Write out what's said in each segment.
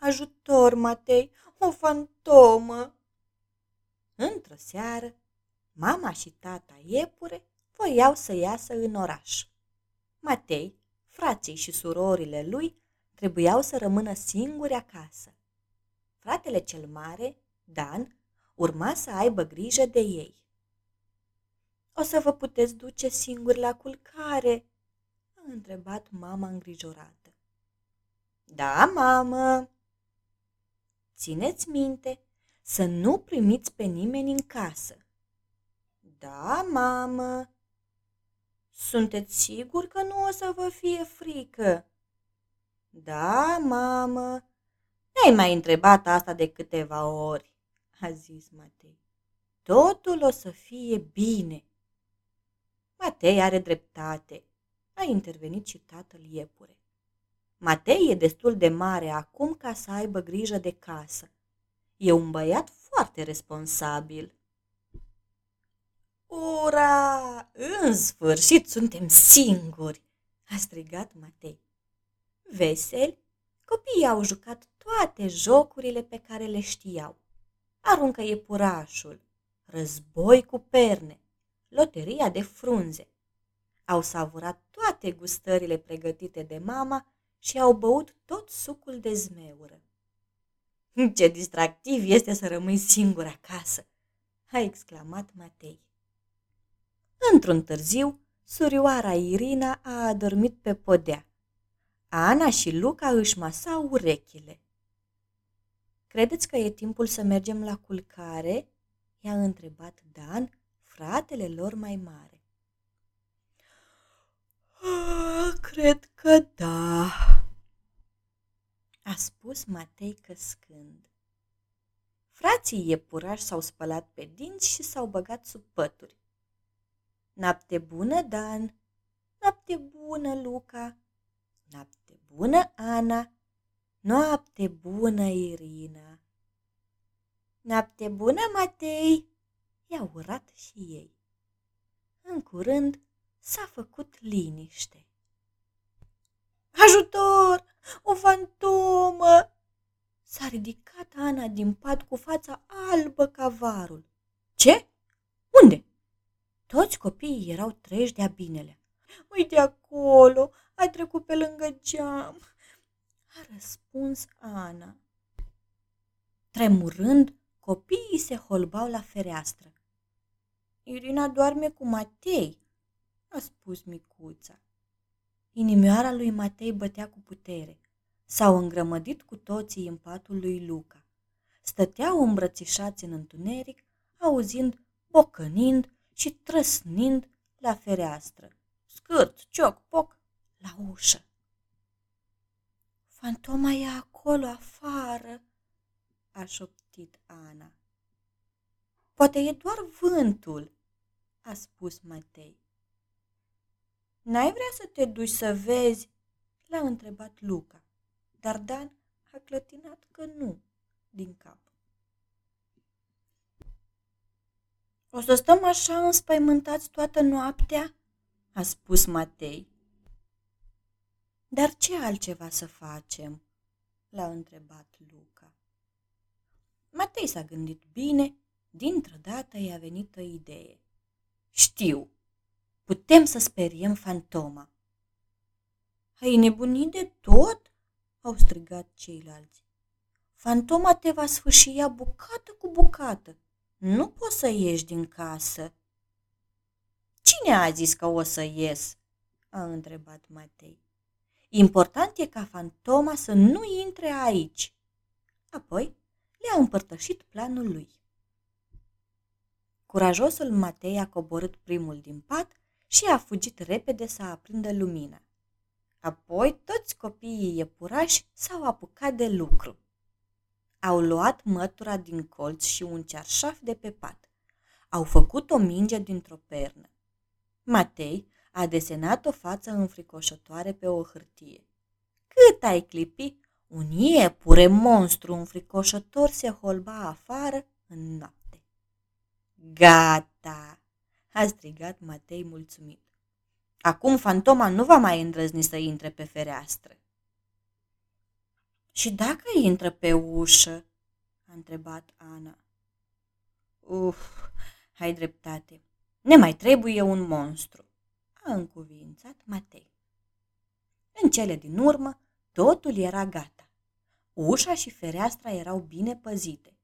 Ajutor, Matei, o fantomă! Într-o seară, mama și tata iepure voiau să iasă în oraș. Matei, frații și surorile lui trebuiau să rămână singuri acasă. Fratele cel mare, Dan, urma să aibă grijă de ei. O să vă puteți duce singuri la culcare?" a întrebat mama îngrijorată. Da, mamă!" Țineți minte să nu primiți pe nimeni în casă. Da, mamă. Sunteți sigur că nu o să vă fie frică? Da, mamă. Ne-ai mai întrebat asta de câteva ori, a zis Matei. Totul o să fie bine. Matei are dreptate, a intervenit și tatăl iepure. Matei e destul de mare acum ca să aibă grijă de casă. E un băiat foarte responsabil. Ura! În sfârșit suntem singuri! a strigat Matei. Veseli, copiii au jucat toate jocurile pe care le știau. Aruncă iepurașul, război cu perne, loteria de frunze. Au savurat toate gustările pregătite de mama și au băut tot sucul de zmeură. Ce distractiv este să rămâi singur acasă, a exclamat Matei. Într-un târziu, surioara Irina a adormit pe podea. Ana și Luca își masau urechile. Credeți că e timpul să mergem la culcare?" i-a întrebat Dan, fratele lor mai mare. Ah, cred că da, a spus Matei căscând. Frații iepurași s-au spălat pe dinți și s-au băgat sub pături. Noapte bună, Dan! Noapte bună, Luca! Noapte bună, Ana! Noapte bună, Irina! Noapte bună, Matei! I-au urat și ei. În curând s-a făcut liniște. Ajutor! O fantomă! S-a ridicat Ana din pat cu fața albă ca varul. Ce? Unde? Toți copiii erau treji de-a binele. Uite acolo, ai trecut pe lângă geam, a răspuns Ana. Tremurând, copiii se holbau la fereastră. Irina doarme cu Matei, a spus micuța. Inimioara lui Matei bătea cu putere. S-au îngrămădit cu toții în patul lui Luca. Stăteau îmbrățișați în întuneric, auzind, bocănind și trăsnind la fereastră. Scârt, cioc, poc, la ușă. Fantoma e acolo, afară, a șoptit Ana. Poate e doar vântul, a spus Matei. N-ai vrea să te duci să vezi?" l-a întrebat Luca, dar Dan a clătinat că nu din cap. O să stăm așa înspăimântați toată noaptea?" a spus Matei. Dar ce altceva să facem?" l-a întrebat Luca. Matei s-a gândit bine, dintr-o dată i-a venit o idee. Știu, Putem să speriem fantoma. Ai nebunit de tot? Au strigat ceilalți. Fantoma te va sfâșia bucată cu bucată. Nu poți să ieși din casă. Cine a zis că o să ies? a întrebat Matei. Important e ca fantoma să nu intre aici. Apoi le-a împărtășit planul lui. Curajosul Matei a coborât primul din pat și a fugit repede să aprindă lumina. Apoi toți copiii iepurași s-au apucat de lucru. Au luat mătura din colț și un cearșaf de pe pat. Au făcut o minge dintr-o pernă. Matei a desenat o față înfricoșătoare pe o hârtie. Cât ai clipi, un iepure monstru înfricoșător se holba afară în noapte. Gata! A strigat Matei mulțumit. Acum fantoma nu va mai îndrăzni să intre pe fereastră. Și dacă intră pe ușă? a întrebat Ana. Uf, ai dreptate. Ne mai trebuie un monstru, a încuvințat Matei. În cele din urmă, totul era gata. Ușa și fereastra erau bine păzite.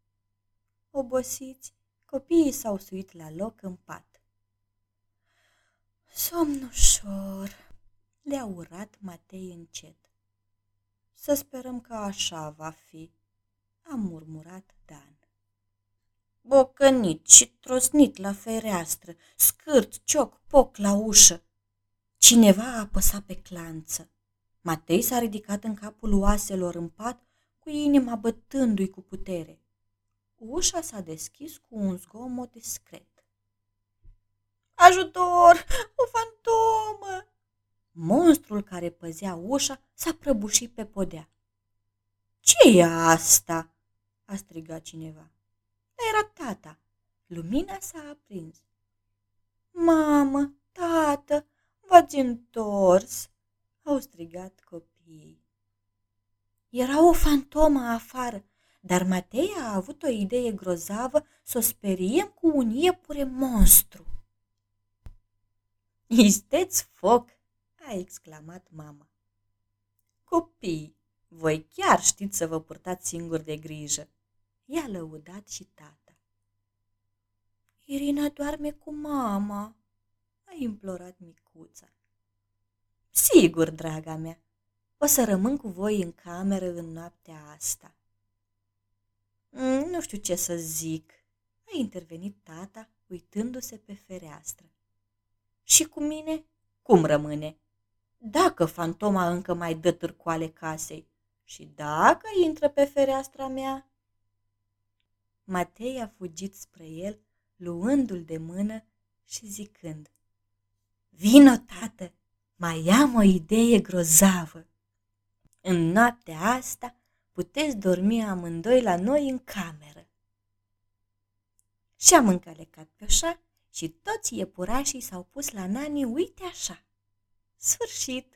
Obosiți, copiii s-au suit la loc în pat. Somn ușor, le-a urat Matei încet. Să sperăm că așa va fi, a murmurat Dan. Bocănit și trosnit la fereastră, scârt, cioc, poc la ușă. Cineva a apăsat pe clanță. Matei s-a ridicat în capul oaselor în pat, cu inima bătându-i cu putere. Ușa s-a deschis cu un zgomot discret. Ajutor! O fantomă! Monstrul care păzea ușa s-a prăbușit pe podea. ce e asta?" a strigat cineva. Era tata. Lumina s-a aprins. Mamă, tată, v-ați întors!" au strigat copiii. Era o fantomă afară, dar Matei a avut o idee grozavă să o speriem cu un iepure monstru. Isteți foc!" a exclamat mama. Copii, voi chiar știți să vă purtați singuri de grijă. I-a lăudat și tata. Irina doarme cu mama, a implorat micuța. Sigur, draga mea, o să rămân cu voi în cameră în noaptea asta. Mm, nu știu ce să zic, a intervenit tata, uitându-se pe fereastră. Și cu mine? Cum rămâne? Dacă fantoma încă mai dă târcoale casei și dacă intră pe fereastra mea? Matei a fugit spre el, luându-l de mână și zicând, Vino, tată, mai am o idee grozavă. În noaptea asta puteți dormi amândoi la noi în cameră. Și-am încălecat pe așa și toți iepurașii s-au pus la nani uite așa. Sfârșit!